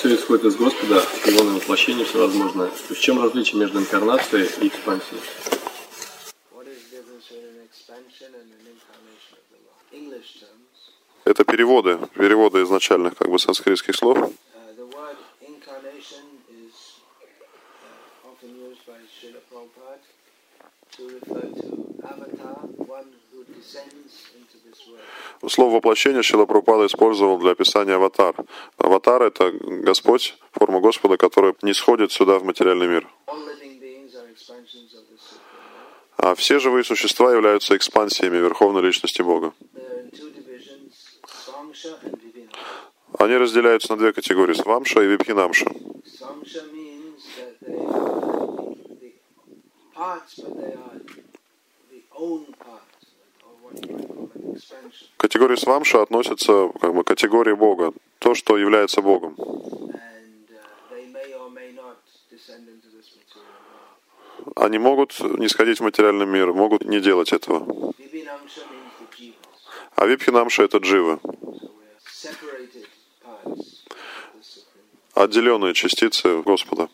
все исходит из Господа, Его на воплощение всевозможное. То есть в чем различие между инкарнацией и экспансией? Это переводы, переводы изначальных как бы санскритских слов. uh, Слово воплощение Шила Прабхупада использовал для описания аватар. Аватар — это Господь, форма Господа, которая не сходит сюда, в материальный мир. А все живые существа являются экспансиями Верховной Личности Бога. Они разделяются на две категории — Свамша и Випхинамша. Samsha К категории Свамша относятся как бы, категории Бога, то, что является Богом. Они могут не сходить в материальный мир, могут не делать этого. А Випхинамша — это Lord. отделенные частицы Господа.